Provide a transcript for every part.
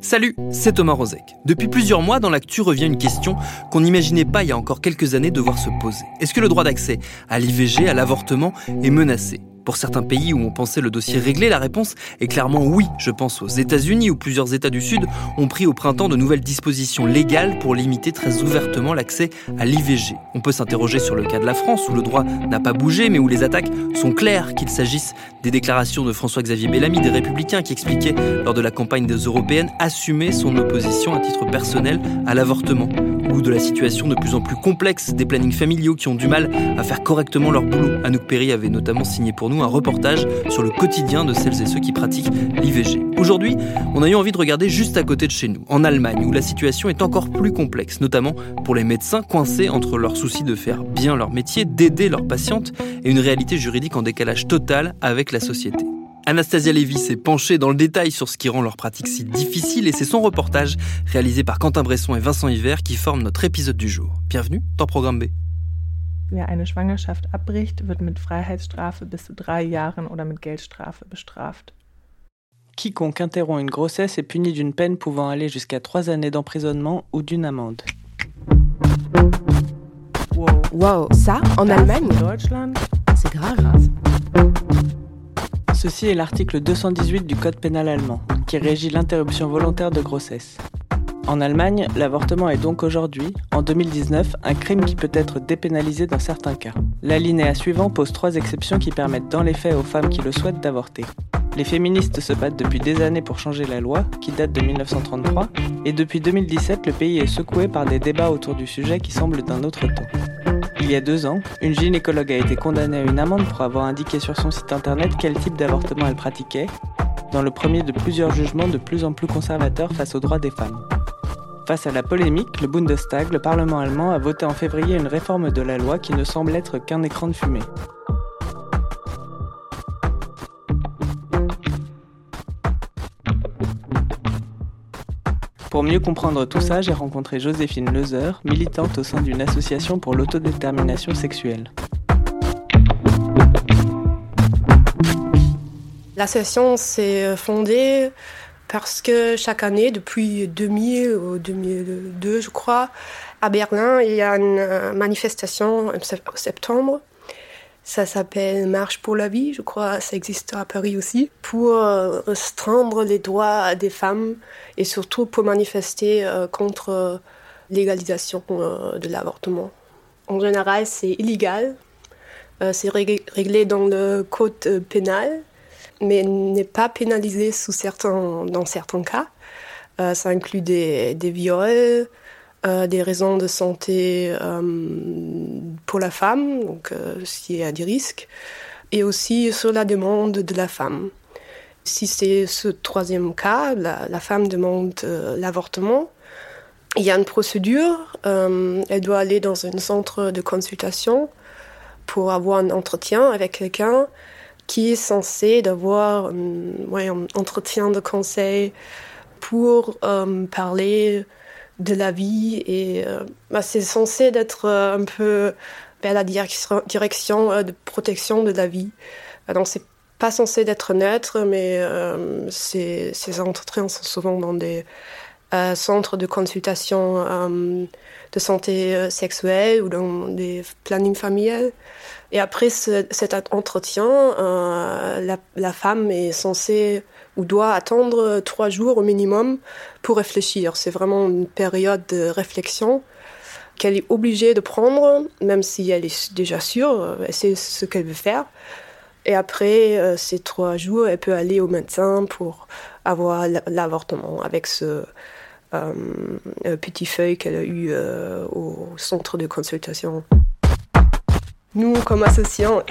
Salut, c'est Thomas Rozek. Depuis plusieurs mois, dans l'actu revient une question qu'on n'imaginait pas il y a encore quelques années devoir se poser. Est-ce que le droit d'accès à l'IVG, à l'avortement, est menacé? Pour certains pays où on pensait le dossier réglé, la réponse est clairement oui. Je pense aux États-Unis où plusieurs États du Sud ont pris au printemps de nouvelles dispositions légales pour limiter très ouvertement l'accès à l'IVG. On peut s'interroger sur le cas de la France où le droit n'a pas bougé mais où les attaques sont claires, qu'il s'agisse des déclarations de François-Xavier Bellamy des Républicains qui expliquait lors de la campagne des Européennes assumer son opposition à titre personnel à l'avortement ou de la situation de plus en plus complexe des plannings familiaux qui ont du mal à faire correctement leur boulot. Anouk Perry avait notamment signé pour nous un reportage sur le quotidien de celles et ceux qui pratiquent l'IVG. Aujourd'hui, on a eu envie de regarder juste à côté de chez nous, en Allemagne, où la situation est encore plus complexe, notamment pour les médecins coincés entre leur souci de faire bien leur métier, d'aider leurs patientes, et une réalité juridique en décalage total avec la société. Anastasia Lévy s'est penchée dans le détail sur ce qui rend leur pratique si difficile et c'est son reportage réalisé par Quentin Bresson et Vincent Hiver qui forme notre épisode du jour. Bienvenue dans Programme B. Wer eine Schwangerschaft abbricht, wird mit Freiheitsstrafe bis zu drei Jahren oder mit Geldstrafe bestraft. Quiconque interrompt une grossesse est puni d'une peine pouvant aller jusqu'à trois années d'emprisonnement ou d'une amende. Wow. wow, ça, en Das Allemagne? C'est grave. Ceci est l'article 218 du Code pénal allemand, qui régit l'interruption volontaire de grossesse. En Allemagne, l'avortement est donc aujourd'hui, en 2019, un crime qui peut être dépénalisé dans certains cas. L'alinéa suivant pose trois exceptions qui permettent dans les faits aux femmes qui le souhaitent d'avorter. Les féministes se battent depuis des années pour changer la loi, qui date de 1933, et depuis 2017, le pays est secoué par des débats autour du sujet qui semblent d'un autre temps. Il y a deux ans, une gynécologue a été condamnée à une amende pour avoir indiqué sur son site internet quel type d'avortement elle pratiquait, dans le premier de plusieurs jugements de plus en plus conservateurs face aux droits des femmes. Face à la polémique, le Bundestag, le Parlement allemand, a voté en février une réforme de la loi qui ne semble être qu'un écran de fumée. Pour mieux comprendre tout ça, j'ai rencontré Joséphine Leuzer, militante au sein d'une association pour l'autodétermination sexuelle. L'association s'est fondée parce que chaque année, depuis 2000 ou 2002, je crois, à Berlin, il y a une euh, manifestation en sept- septembre. Ça s'appelle Marche pour la vie, je crois, ça existe à Paris aussi, pour euh, restreindre les droits des femmes et surtout pour manifester euh, contre euh, l'égalisation euh, de l'avortement. En général, c'est illégal, Euh, c'est rég- réglé dans le code euh, pénal, mais n'est pas pénalisé dans certains cas. Euh, ça inclut des viols, euh, des raisons de santé euh, pour la femme, donc s'il y a des risques, et aussi sur la demande de la femme. Si c'est ce troisième cas, la, femme demande euh, l'avortement, il y a une procédure, elle doit aller dans un centre de consultation pour avoir un entretien avec quelqu'un qui est censé d'avoir un entretien de conseil pour parler de la vie et euh, bah, c'est censé d'être euh, un peu vers la direction, euh, de protection de la vie. Donc c'est pas censé d'être neutre, mais ces, ces entretiens sont souvent dans des euh, centres de consultation euh, de santé euh, sexuelle ou dans des plannings familiales. Et après ce- cet entretien, euh, la, la femme est censée ou doit attendre trois jours au minimum pour réfléchir. C'est vraiment une période de réflexion qu'elle est obligée de prendre, même si elle est déjà sûre, elle sait ce qu'elle veut faire. Et après ces trois jours, elle peut aller au médecin pour avoir l'avortement avec ce petit feuille qu'elle a eu euh, au centre de consultation. Nous, comme association,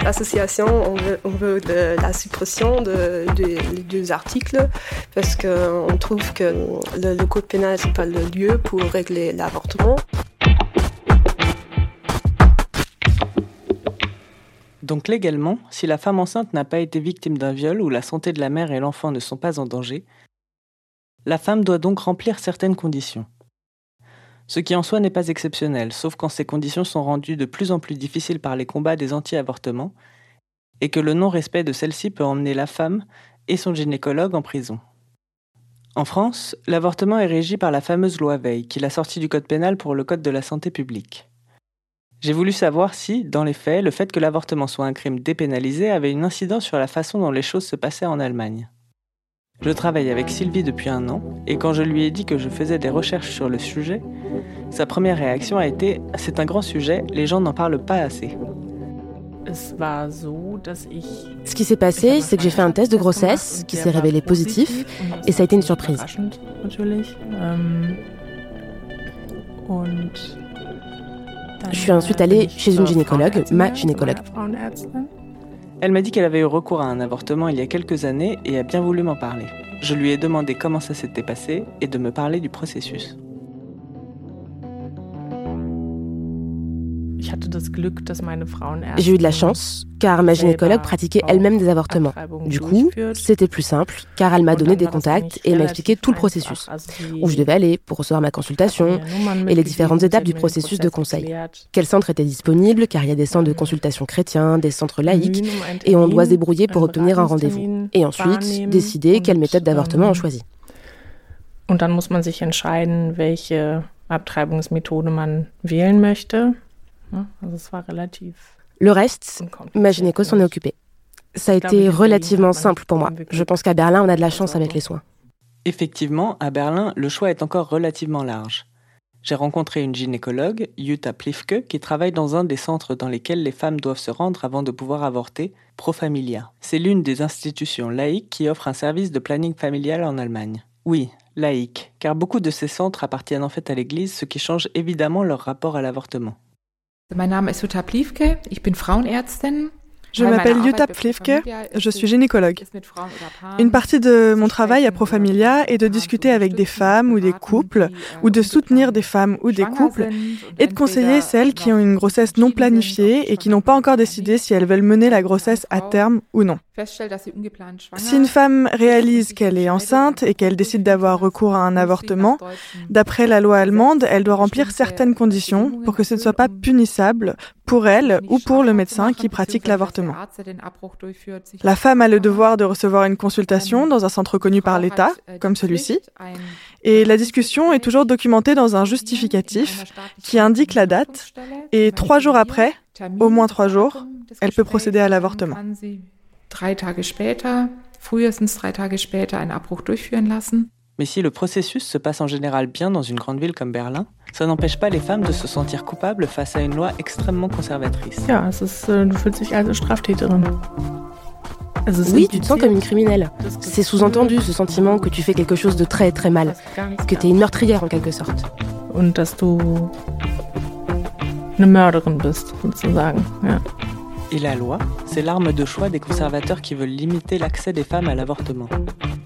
on veut, la suppression de, des deux articles parce qu'on trouve que le code pénal, n'est pas le lieu pour régler l'avortement. Donc légalement, si la femme enceinte n'a pas été victime d'un viol ou la santé de la mère et l'enfant ne sont pas en danger, la femme doit donc remplir certaines conditions. Ce qui en soi n'est pas exceptionnel, sauf quand ces conditions sont rendues de plus en plus difficiles par les combats des anti-avortements, et que le non-respect de celles-ci peut emmener la femme et son gynécologue en prison. En France, l'avortement est régi par la fameuse loi Veil, qui l'a sortie du Code pénal pour le Code de la santé publique. J'ai voulu savoir si, dans les faits, le fait que l'avortement soit un crime dépénalisé avait une incidence sur la façon dont les choses se passaient en Allemagne. Je travaille avec Sylvie depuis un an, et quand je lui ai dit que je faisais des recherches sur le sujet, sa première réaction a été C'est un grand sujet, les gens n'en parlent pas assez. Ce qui s'est passé, c'est que j'ai fait un test de grossesse qui s'est révélé positif, et ça a été une surprise. Je suis ensuite allée chez une gynécologue, ma gynécologue. Elle m'a dit qu'elle avait eu recours à un avortement il y a quelques années et a bien voulu m'en parler. Je lui ai demandé comment ça s'était passé et de me parler du processus. J'ai eu de la chance, car ma gynécologue pratiquait elle-même des avortements. Du coup, c'était plus simple, car elle m'a donné des contacts et m'a expliqué tout le processus, où je devais aller pour recevoir ma consultation et les différentes étapes du processus de conseil. Quel centre était disponible, car il y a des centres de consultation chrétiens, des centres laïques, et on doit se débrouiller pour obtenir un rendez-vous. Et ensuite, décider quelle méthode d'avortement on choisit. Und dann muss man sich entscheiden, welche Abtreibungsmethode man wählen möchte. Le reste, ma gynéco s'en est occupée. Ça a été relativement simple pour moi. Je pense qu'à Berlin, on a de la chance avec les soins. Effectivement, à Berlin, le choix est encore relativement large. J'ai rencontré une gynécologue, Jutta Plifke, qui travaille dans un des centres dans lesquels les femmes doivent se rendre avant de pouvoir avorter, Profamilia. C'est l'une des institutions laïques qui offre un service de planning familial en Allemagne. Oui, laïque, car beaucoup de ces centres appartiennent en fait à l'Église, ce qui change évidemment leur rapport à l'avortement. Mein Name ist Jutta Pliefke, ich bin Frauenärztin Je m'appelle Jutta Pflifke, je suis gynécologue. Une partie de mon travail à Profamilia est de discuter avec des femmes ou des couples, ou de soutenir des femmes ou des couples, et de conseiller celles qui ont une grossesse non planifiée et qui n'ont pas encore décidé si elles veulent mener la grossesse à terme ou non. Si une femme réalise qu'elle est enceinte et qu'elle décide d'avoir recours à un avortement, d'après la loi allemande, elle doit remplir certaines conditions pour que ce ne soit pas punissable pour elle ou pour le médecin qui pratique l'avortement. La femme a le devoir de recevoir une consultation dans un centre reconnu par l'État, comme celui-ci, et la discussion est toujours documentée dans un justificatif qui indique la date, et trois jours après, au moins trois jours, elle peut procéder à l'avortement. Mais si le processus se passe en général bien dans une grande ville comme Berlin, ça n'empêche pas les femmes de se sentir coupables face à une loi extrêmement conservatrice. Oui, tu te sens comme une criminelle. C'est sous-entendu ce sentiment que tu fais quelque chose de très très mal, que tu es une meurtrière en quelque sorte. Und dass du eine Mörderin bist, sozusagen. Ja. Et la loi, c'est l'arme de choix des conservateurs qui veulent limiter l'accès des femmes à l'avortement.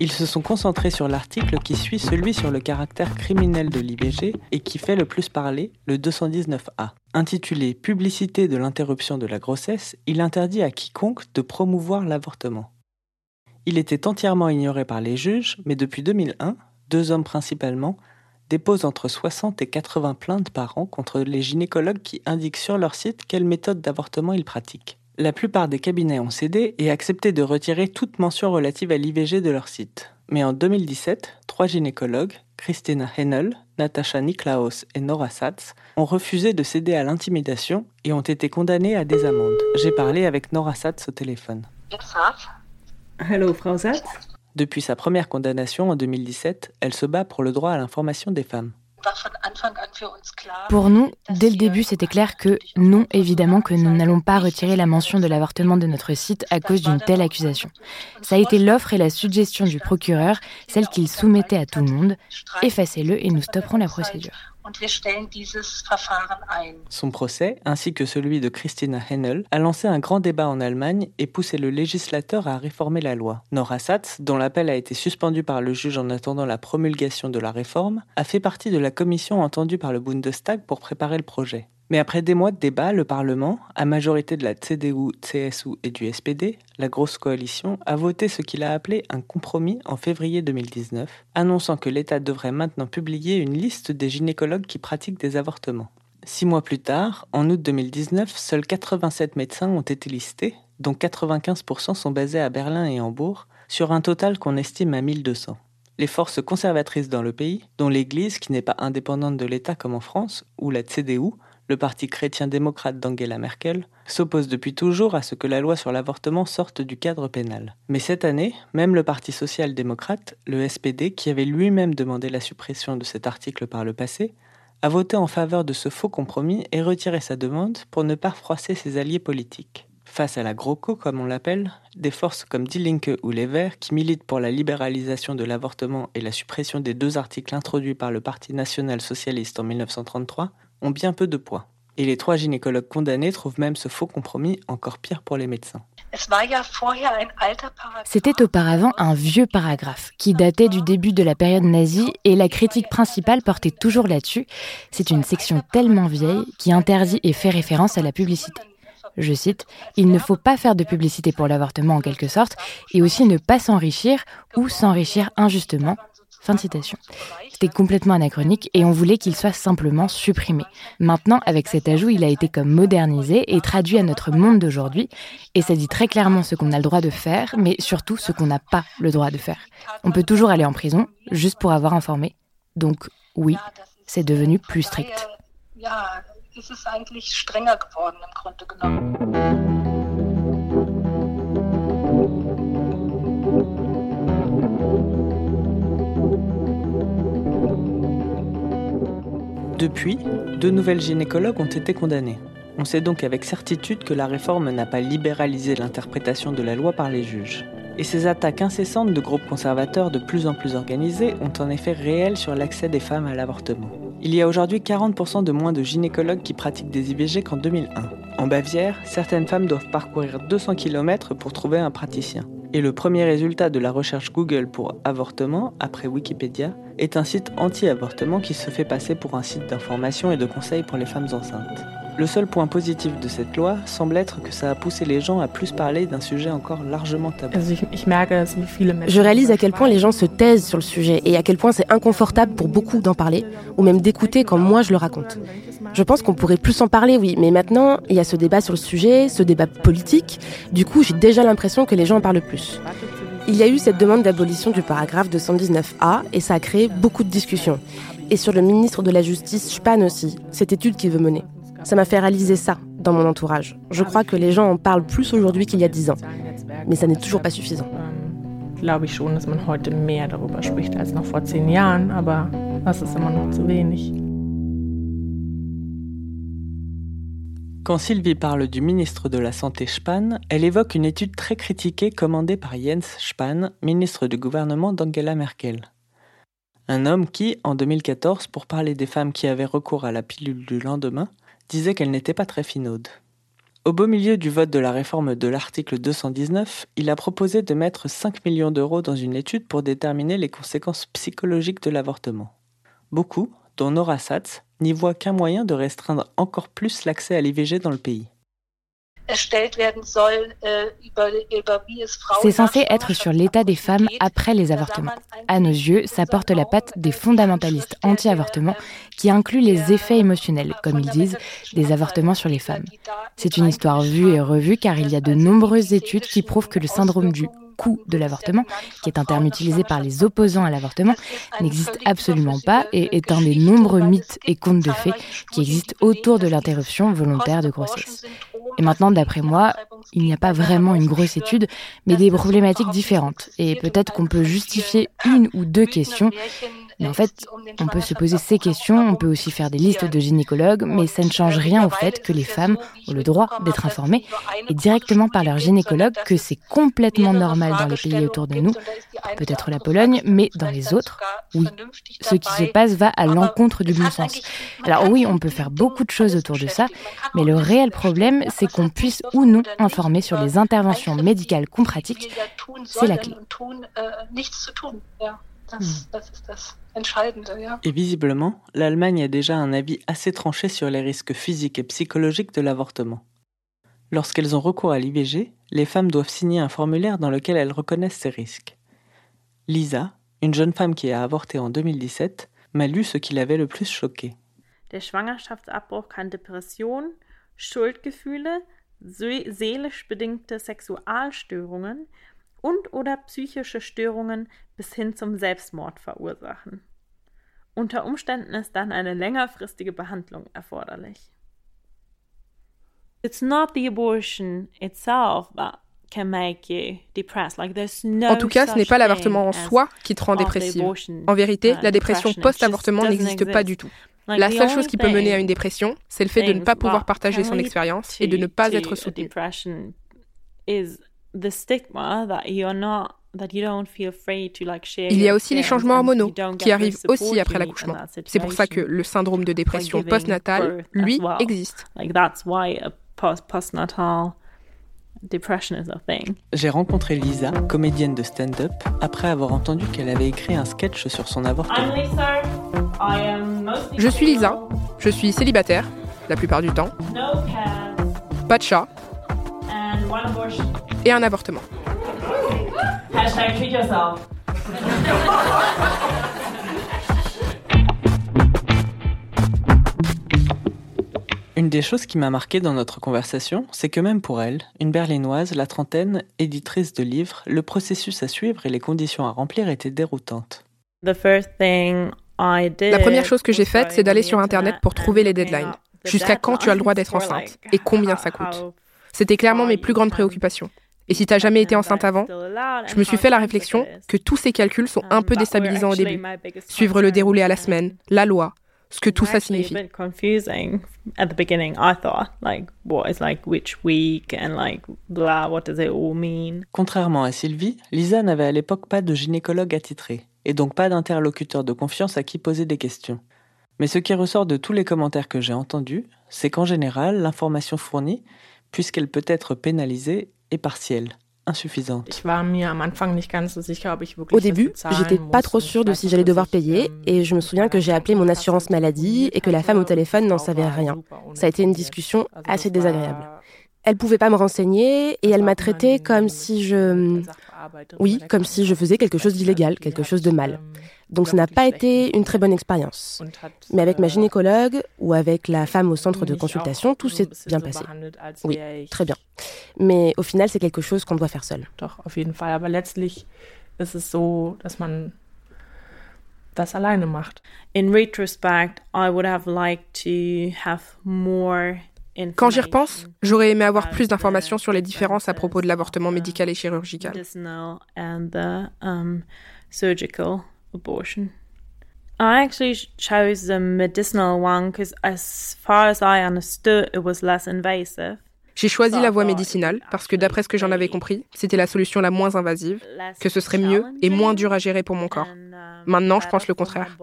Ils se sont concentrés sur l'article qui suit celui sur le caractère criminel de l'IVG et qui fait le plus parler, le 219A. Intitulé Publicité de l'interruption de la grossesse, il interdit à quiconque de promouvoir l'avortement. Il était entièrement ignoré par les juges, mais depuis 2001, deux hommes principalement, déposent entre 60 et 80 plaintes par an contre les gynécologues qui indiquent sur leur site quelle méthode d'avortement ils pratiquent. La plupart des cabinets ont cédé et accepté de retirer toute mention relative à l'IVG de leur site. Mais en 2017, trois gynécologues, Christina Hennel, Natasha Niklaus et Nora Satz, ont refusé de céder à l'intimidation et ont été condamnés à des amendes. J'ai parlé avec Nora Satz au téléphone. Hello, Frau Satz? Depuis sa première condamnation en 2017, elle se bat pour le droit à l'information des femmes. Pour nous, dès le début, c'était clair que non, évidemment, que nous n'allons pas retirer la mention de l'avortement de notre site à cause d'une telle accusation. Ça a été l'offre et la suggestion du procureur, celle qu'il soumettait à tout le monde. Effacez-le et nous stopperons la procédure. Son procès, ainsi que celui de Christina Hennel, a lancé un grand débat en Allemagne et poussé le législateur à réformer la loi. Nora Satz, dont l'appel a été suspendu par le juge en attendant la promulgation de la réforme, a fait partie de la commission entendue par le Bundestag pour préparer le projet. Mais après des mois de débat, le Parlement, à majorité de la CDU, CSU et du SPD, la grosse coalition, a voté ce qu'il a appelé un compromis en février 2019, annonçant que l'État devrait maintenant publier une liste des gynécologues qui pratiquent des avortements. Six mois plus tard, en août 2019, seuls 87 médecins ont été listés, dont 95% sont basés à Berlin et Hambourg, sur un total qu'on estime à 1200 les forces conservatrices dans le pays, dont l'Église, qui n'est pas indépendante de l'État comme en France, ou la CDU, le parti chrétien-démocrate d'Angela Merkel, s'oppose depuis toujours à ce que la loi sur l'avortement sorte du cadre pénal. Mais cette année, même le Parti social-démocrate, le SPD, qui avait lui-même demandé la suppression de cet article par le passé, a voté en faveur de ce faux compromis et retiré sa demande pour ne pas froisser ses alliés politiques. Face à la GroKo, comme on l'appelle, des forces comme Die Linke ou les Verts, qui militent pour la libéralisation de l'avortement et la suppression des deux articles introduits par le Parti national socialiste en 1933, ont bien peu de poids. Et les trois gynécologues condamnés trouvent même ce faux compromis encore pire pour les médecins. C'était auparavant un vieux paragraphe qui datait du début de la période nazie et la critique principale portait toujours là-dessus. C'est une section tellement vieille qui interdit et fait référence à la publicité. Je cite, Il ne faut pas faire de publicité pour l'avortement en quelque sorte, et aussi ne pas s'enrichir ou s'enrichir injustement, Fin de citation. C'était complètement anachronique et on voulait qu'il soit simplement supprimé. Maintenant, avec cet ajout, il a été comme modernisé et traduit à notre monde d'aujourd'hui. Et ça dit très clairement ce qu'on a le droit de faire, mais surtout ce qu'on n'a pas le droit de faire. On peut toujours aller en prison, juste pour avoir informé. Donc oui, c'est devenu plus strict. Depuis, deux nouvelles gynécologues ont été condamnées. On sait donc avec certitude que la réforme n'a pas libéralisé l'interprétation de la loi par les juges. Et ces attaques incessantes de groupes conservateurs de plus en plus organisés ont un effet réel sur l'accès des femmes à l'avortement. Il y a aujourd'hui 40% de moins de gynécologues qui pratiquent des IVG qu'en 2001. En Bavière, certaines femmes doivent parcourir 200 km pour trouver un praticien. Et le premier résultat de la recherche Google pour avortement, après Wikipédia, est un site anti-avortement qui se fait passer pour un site d'information et de conseils pour les femmes enceintes. Le seul point positif de cette loi semble être que ça a poussé les gens à plus parler d'un sujet encore largement tabou. Je réalise à quel point les gens se taisent sur le sujet et à quel point c'est inconfortable pour beaucoup d'en parler ou même d'écouter quand moi je le raconte. Je pense qu'on pourrait plus en parler, oui, mais maintenant, il y a ce débat sur le sujet, ce débat politique. Du coup, j'ai déjà l'impression que les gens en parlent plus. Il y a eu cette demande d'abolition du paragraphe 219A et ça a créé beaucoup de discussions. Et sur le ministre de la Justice, Spahn aussi, cette étude qu'il veut mener. Ça m'a fait réaliser ça dans mon entourage. Je crois que les gens en parlent plus aujourd'hui qu'il y a dix ans. Mais ça n'est toujours pas suffisant. Quand Sylvie parle du ministre de la Santé Spahn, elle évoque une étude très critiquée commandée par Jens Spahn, ministre du gouvernement d'Angela Merkel. Un homme qui, en 2014, pour parler des femmes qui avaient recours à la pilule du lendemain, disait qu'elle n'était pas très finaude. Au beau milieu du vote de la réforme de l'article 219, il a proposé de mettre 5 millions d'euros dans une étude pour déterminer les conséquences psychologiques de l'avortement. Beaucoup, dont Nora Satz, n'y voit qu'un moyen de restreindre encore plus l'accès à l'IVG dans le pays. C'est censé être sur l'état des femmes après les avortements. À nos yeux, ça porte la patte des fondamentalistes anti-avortement qui incluent les effets émotionnels, comme ils disent, des avortements sur les femmes. C'est une histoire vue et revue car il y a de nombreuses études qui prouvent que le syndrome du coût de l'avortement, qui est un terme utilisé par les opposants à l'avortement, n'existe absolument pas et est un des nombreux mythes et contes de fées qui existent autour de l'interruption volontaire de grossesse. Et maintenant, d'après moi, il n'y a pas vraiment une grosse étude, mais des problématiques différentes. Et peut-être qu'on peut justifier une ou deux questions. Mais en fait, on peut se poser ces questions, on peut aussi faire des listes de gynécologues, mais ça ne change rien au fait que les femmes ont le droit d'être informées et directement par leur gynécologue que c'est complètement normal dans les pays autour de nous, peut-être la Pologne, mais dans les autres, oui. Ce qui se passe va à l'encontre du bon sens. Alors oui, on peut faire beaucoup de choses autour de ça, mais le réel problème, c'est qu'on puisse ou non informer sur les interventions médicales qu'on pratique. C'est la clé. Et visiblement, l'Allemagne a déjà un avis assez tranché sur les risques physiques et psychologiques de l'avortement. Lorsqu'elles ont recours à l'IVG, les femmes doivent signer un formulaire dans lequel elles reconnaissent ces risques. Lisa, une jeune femme qui a avorté en 2017, m'a lu ce qui l'avait le plus choqué. Der Schwangerschaftsabbruch kann Depression, Schuldgefühle, seelisch bedingte Sexualstörungen und oder psychische Störungen bis hin zum Selbstmord verursachen. Unter Umständen ist dann eine längerfristige Behandlung erforderlich. It's not the abortion itself that can make you depressed. Like there's no en tout cas, ce n'est pas l'avortement en soi qui te rend dépressive. En vérité, la dépression post-avortement n'existe pas du tout. La seule chose qui peut mener à une dépression, c'est le fait de ne pas pouvoir partager son expérience et de ne pas être soutenu. Il y a aussi les changements hormonaux qui arrivent aussi après l'accouchement. C'est pour ça que le syndrome de dépression postnatale, lui, existe. J'ai rencontré Lisa, comédienne de stand-up, après avoir entendu qu'elle avait écrit un sketch sur son avortement. Je suis Lisa, je suis célibataire, la plupart du temps. Pas de chat. Et un avortement. Une des choses qui m'a marqué dans notre conversation, c'est que même pour elle, une berlinoise, la trentaine, éditrice de livres, le processus à suivre et les conditions à remplir étaient déroutantes. La première chose que j'ai faite, c'est d'aller sur Internet pour trouver les deadlines. Jusqu'à quand tu as le droit d'être enceinte et combien ça coûte. C'était clairement mes plus grandes préoccupations. Et si tu n'as jamais été enceinte avant, je me suis fait la réflexion que tous ces calculs sont un peu déstabilisants au début. Suivre le déroulé à la semaine, la loi, ce que tout ça signifie. Contrairement à Sylvie, Lisa n'avait à l'époque pas de gynécologue attitré, et donc pas d'interlocuteur de confiance à qui poser des questions. Mais ce qui ressort de tous les commentaires que j'ai entendus, c'est qu'en général, l'information fournie, puisqu'elle peut être pénalisée, est partielle insuffisante. Au début, j'étais pas trop sûre de si j'allais devoir payer et je me souviens que j'ai appelé mon assurance maladie et que la femme au téléphone n'en savait rien. Ça a été une discussion assez désagréable. Elle pouvait pas me renseigner et elle m'a traité comme si je oui, comme si je faisais quelque chose d'illégal, quelque chose de mal. Donc ça n'a pas été une très bonne expérience. Mais avec ma gynécologue ou avec la femme au centre de consultation, tout s'est bien passé. Oui, très bien. Mais au final, c'est quelque chose qu'on doit faire seul. Das alleine macht. In retrospect, I would have liked to have more quand j'y repense, j'aurais aimé avoir plus d'informations sur les différences à propos de l'avortement médical et chirurgical. abortion. I. J'ai choisi la voie médicinale parce que d'après ce que j'en avais compris, c'était la solution la moins invasive, que ce serait mieux et moins dur à gérer pour mon corps. Maintenant, je pense le contraire.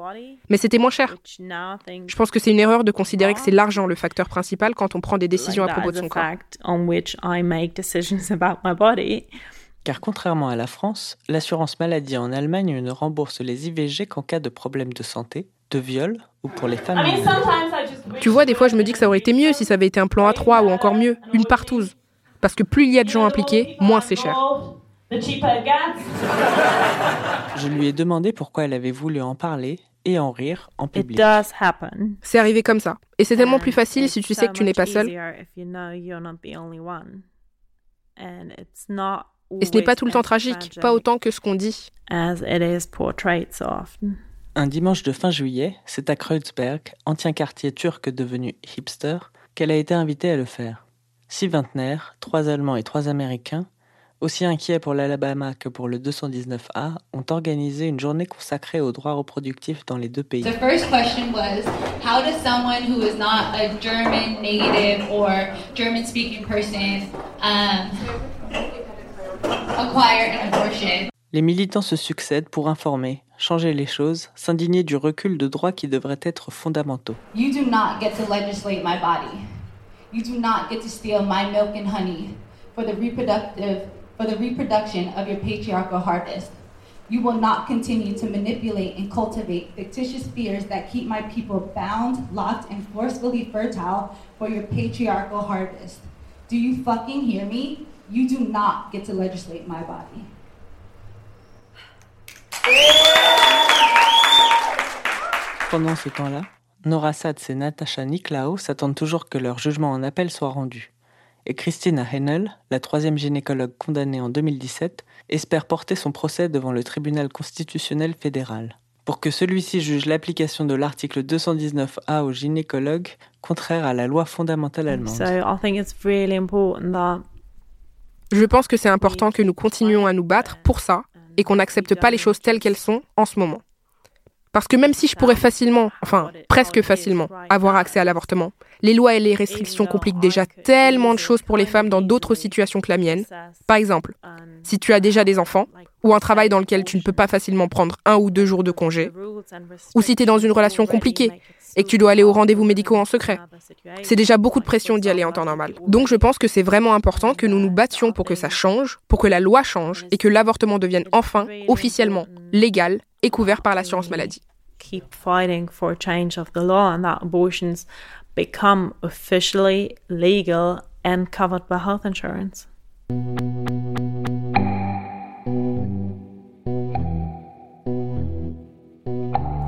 Mais c'était moins cher. Je pense que c'est une erreur de considérer que c'est l'argent le facteur principal quand on prend des décisions à propos de son corps. Car contrairement à la France, l'assurance maladie en Allemagne ne rembourse les IVG qu'en cas de problème de santé, de viol ou pour les femmes. Tu vois, des fois, je me dis que ça aurait été mieux si ça avait été un plan à 3 ou encore mieux, une partouze. Parce que plus il y a de gens impliqués, moins c'est cher. Je lui ai demandé pourquoi elle avait voulu en parler et en rire en public. C'est arrivé comme ça. Et c'est tellement plus facile si tu sais que tu n'es pas seul. Et ce n'est pas tout le temps tragique, pas autant que ce qu'on dit. Un dimanche de fin juillet, c'est à Kreuzberg, ancien quartier turc devenu hipster, qu'elle a été invitée à le faire. Six vingtenaires, trois Allemands et trois Américains, aussi inquiets pour l'Alabama que pour le 219A, ont organisé une journée consacrée aux droits reproductifs dans les deux pays. The first question was, how does someone who is not a German native or German-speaking person um, acquire an abortion? Les militants se succèdent pour informer, changer les choses, s'indigner du recul de droits qui devraient être fondamentaux. You do not get to legislate my body. You do not get to steal my milk and honey for the reproductive for the reproduction of your patriarchal harvest. You will not continue to manipulate and cultivate fictitious fears that keep my people bound, locked, and forcefully fertile for your patriarchal harvest. Do you fucking hear me? You do not get to legislate my body. Pendant ce temps-là, Nora Satz et Natasha Niklao s'attendent toujours que leur jugement en appel soit rendu et Christina Hennel, la troisième gynécologue condamnée en 2017, espère porter son procès devant le tribunal constitutionnel fédéral pour que celui-ci juge l'application de l'article 219A aux gynécologues contraire à la loi fondamentale allemande. Je pense que c'est important que nous continuions à nous battre pour ça et qu'on n'accepte pas les choses telles qu'elles sont en ce moment. Parce que même si je pourrais facilement, enfin presque facilement, avoir accès à l'avortement, les lois et les restrictions compliquent déjà tellement de choses pour les femmes dans d'autres situations que la mienne. Par exemple, si tu as déjà des enfants, ou un travail dans lequel tu ne peux pas facilement prendre un ou deux jours de congé, ou si tu es dans une relation compliquée et que tu dois aller aux rendez-vous médicaux en secret. C'est déjà beaucoup de pression d'y aller en temps normal. Donc je pense que c'est vraiment important que nous nous battions pour que ça change, pour que la loi change et que l'avortement devienne enfin officiellement légal et couvert par l'assurance maladie. Keep fighting for change of the law and that abortions become officially legal and covered by health insurance.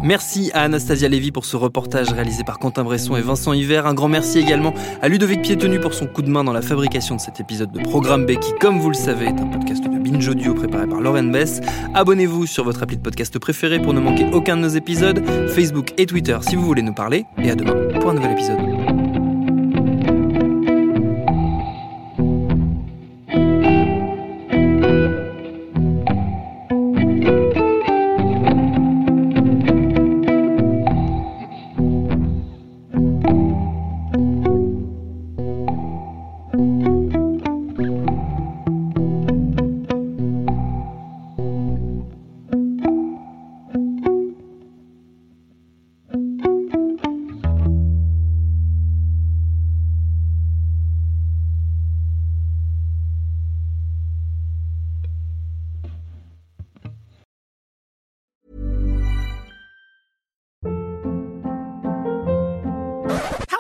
Merci à Anastasia Lévy pour ce reportage réalisé par Quentin Bresson et Vincent Hiver. Un grand merci également à Ludovic Piétenu pour son coup de main dans la fabrication de cet épisode de Programme B qui, comme vous le savez, est un podcast de Binge Audio préparé par Lauren Bess. Abonnez-vous sur votre appli de podcast préféré pour ne manquer aucun de nos épisodes, Facebook et Twitter si vous voulez nous parler. Et à demain pour un nouvel épisode.